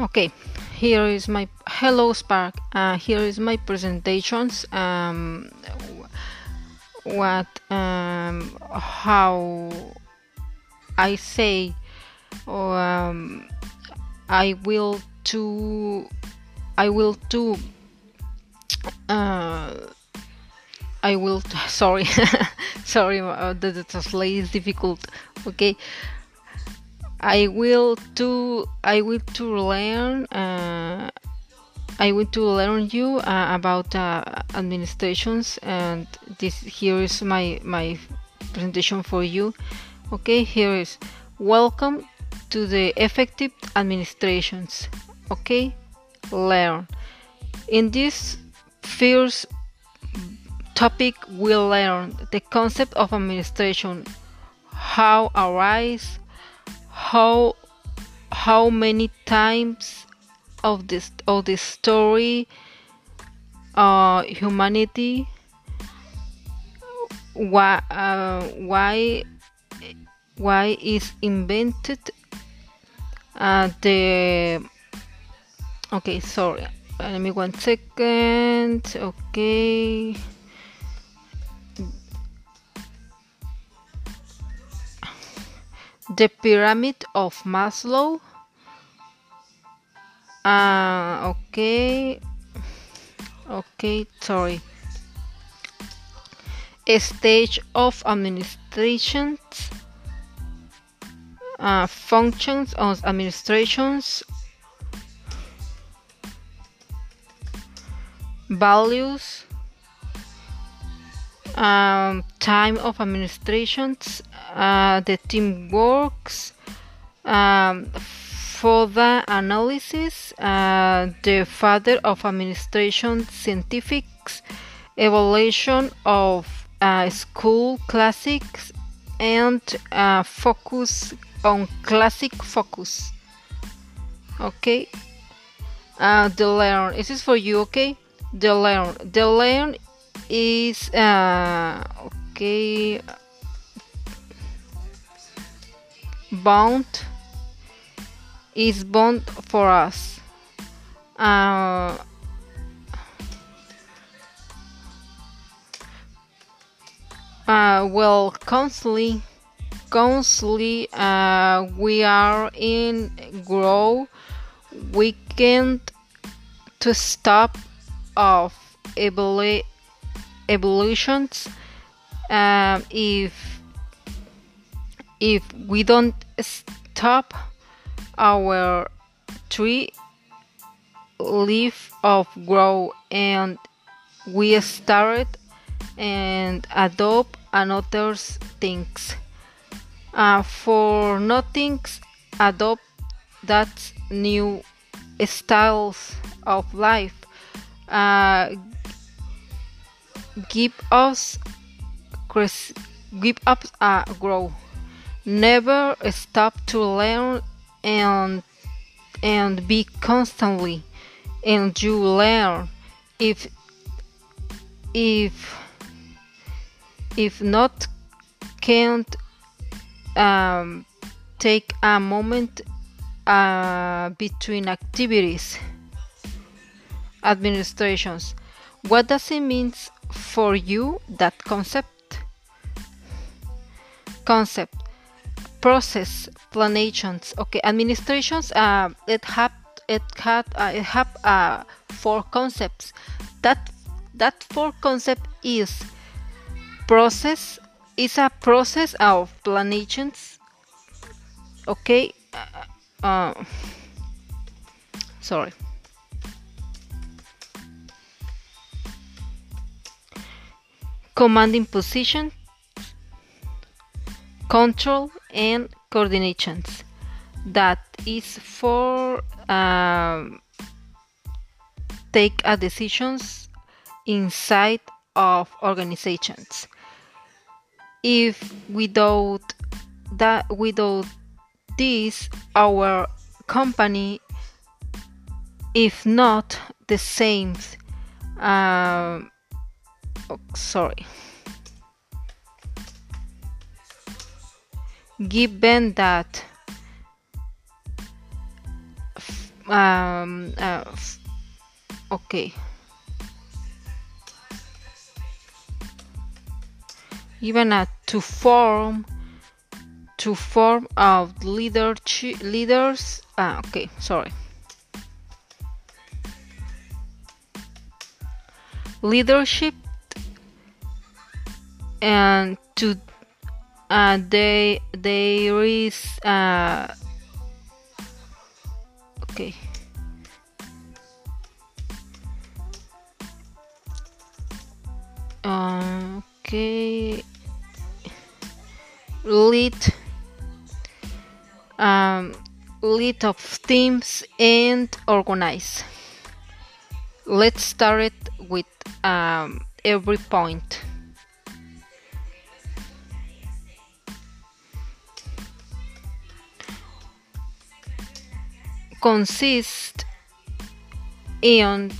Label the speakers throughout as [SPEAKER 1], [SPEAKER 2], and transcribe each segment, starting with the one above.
[SPEAKER 1] Okay, here is my hello Spark. Uh, here is my presentations. Um, what um, how I say um, I will to I will to uh, I will sorry sorry uh, the, the translate is difficult okay I will to I will to learn uh, I want to learn you uh, about uh, administrations and this here is my my presentation for you. Okay here is welcome to the effective administrations. Okay learn. In this first topic we'll learn the concept of administration how arise how how many times of this of this story uh, humanity why uh, why why is invented uh, the okay sorry let me one second okay the pyramid of maslow. Uh, okay okay sorry. A stage of administrations. Uh, functions of administrations. Values. Um, time of administrations uh, the team works um, further analysis, uh, the father of administration scientifics, evaluation of uh, school classics, and uh, focus on classic focus. Okay, uh, the learn. This is for you. Okay, the learn. The learn is okay bound is bound for us. Uh, uh, well, constantly, constantly, uh, we are in grow. We can't to stop of evolu- evolutions. Um, if if we don't stop our tree leaf of grow and we start and adopt another things. Uh, for nothings adopt that new styles of life. Uh, give us give up uh, grow never stop to learn and and be constantly. And you learn if if if not can't um, take a moment uh, between activities. Administrations. What does it mean for you that concept? Concept process planations. Okay administrations uh, it have it had uh, it have uh, four concepts. That that four concept is process is a process of planations. Okay uh, uh, sorry. Commanding position control and coordinations. That is for um, take a decisions inside of organizations. If without that without this our company if not the same uh, oh, sorry given that um, uh, okay. Even uh, to form to form of leader leaders ah, okay sorry. Leadership and to uh, they there is uh, okay. Okay. Lead um, lead of teams and organize. Let's start it with um, every point consist in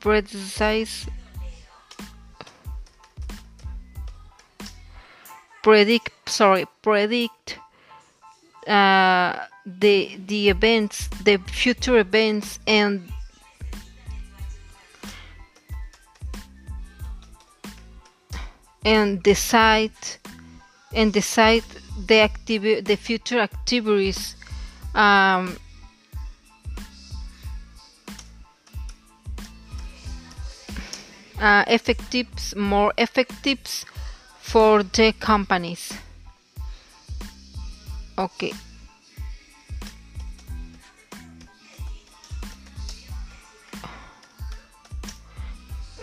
[SPEAKER 1] precise predict sorry predict uh, the the events the future events and and decide and decide the activi- the future activities um, uh, effective more effective for the companies. Okay.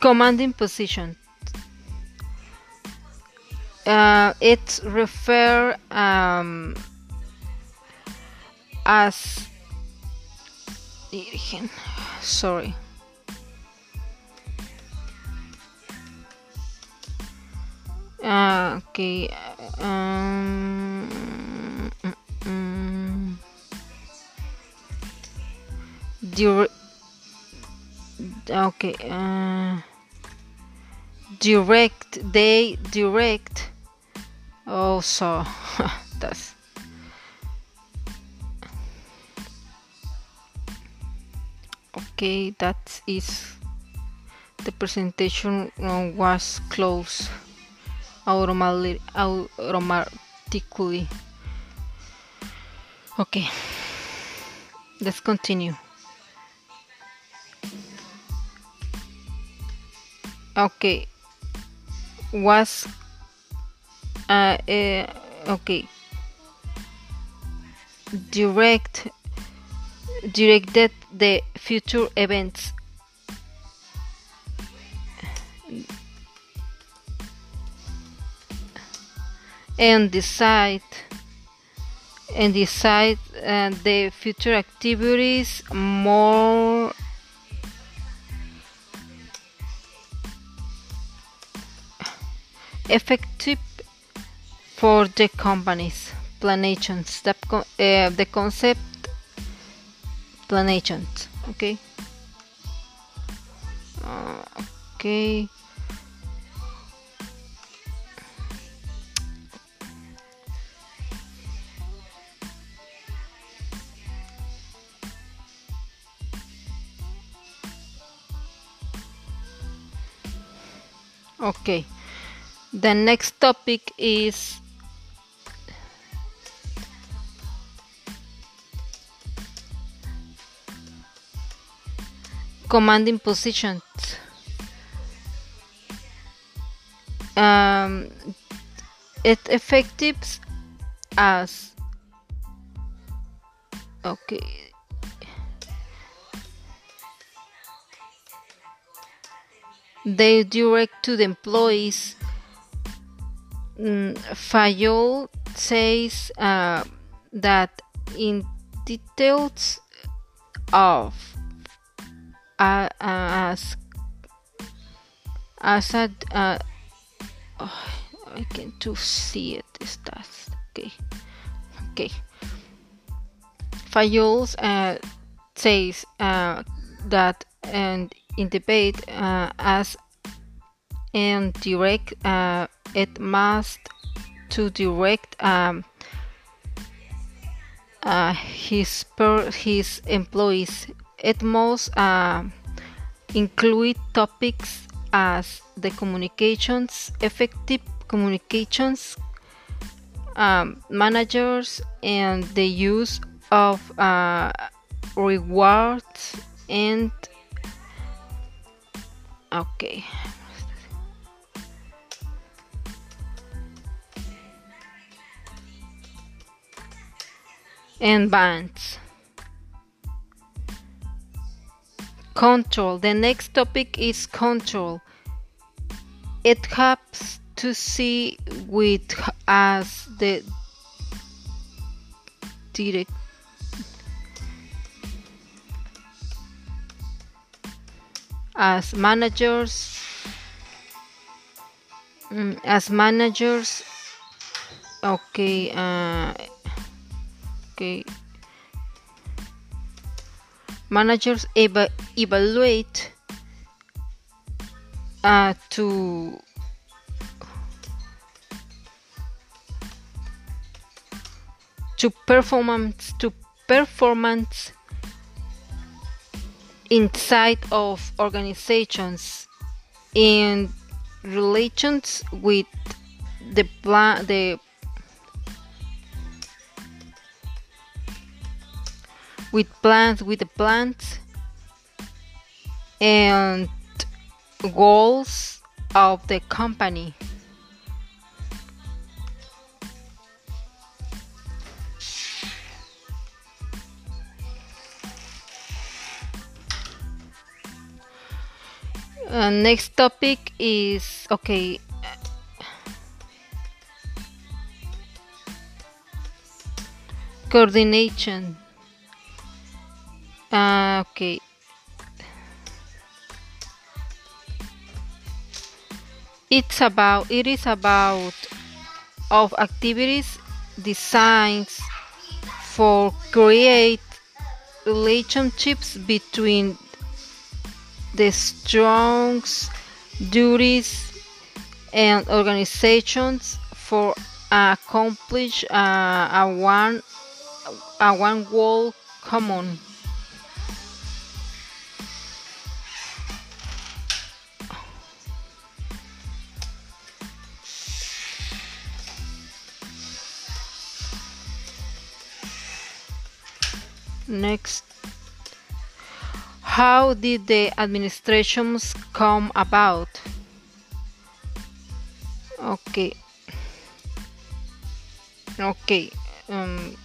[SPEAKER 1] Commanding position. Uh, it refer um, as sorry uh, okay um, mm, mm, dire- okay uh, direct they direct. Also that's okay that is the presentation was close automatically okay let's continue. Okay was uh, uh, okay direct directed the future events and decide and decide uh, the future activities more effective for the companies. Planations the, uh, the concept planations okay. Uh, okay okay. The next topic is commanding positions. Um, it effective as okay they direct to the employees. Mm, Fayol says uh, that in details of uh, as as a uh, oh, I can to see it is that okay okay Fayol uh, says uh, that and in debate uh, as and direct uh, it must to direct um, uh, his per his employees. It must uh, include topics as the communications, effective communications, um, managers, and the use of uh, rewards and okay. and bands. Control. The next topic is control. It has to see with as the direct as managers mm, as managers okay uh, okay. Managers eva evaluate uh, to to performance to performance inside of organizations in relations with the plan the with plans with the plans and goals of the company uh, next topic is okay coordination. Uh, okay it's about it is about of activities designs for create relationships between the strong's duties and organizations for accomplish uh, a one a one goal common. Next how did the administrations come about? Okay. Okay um,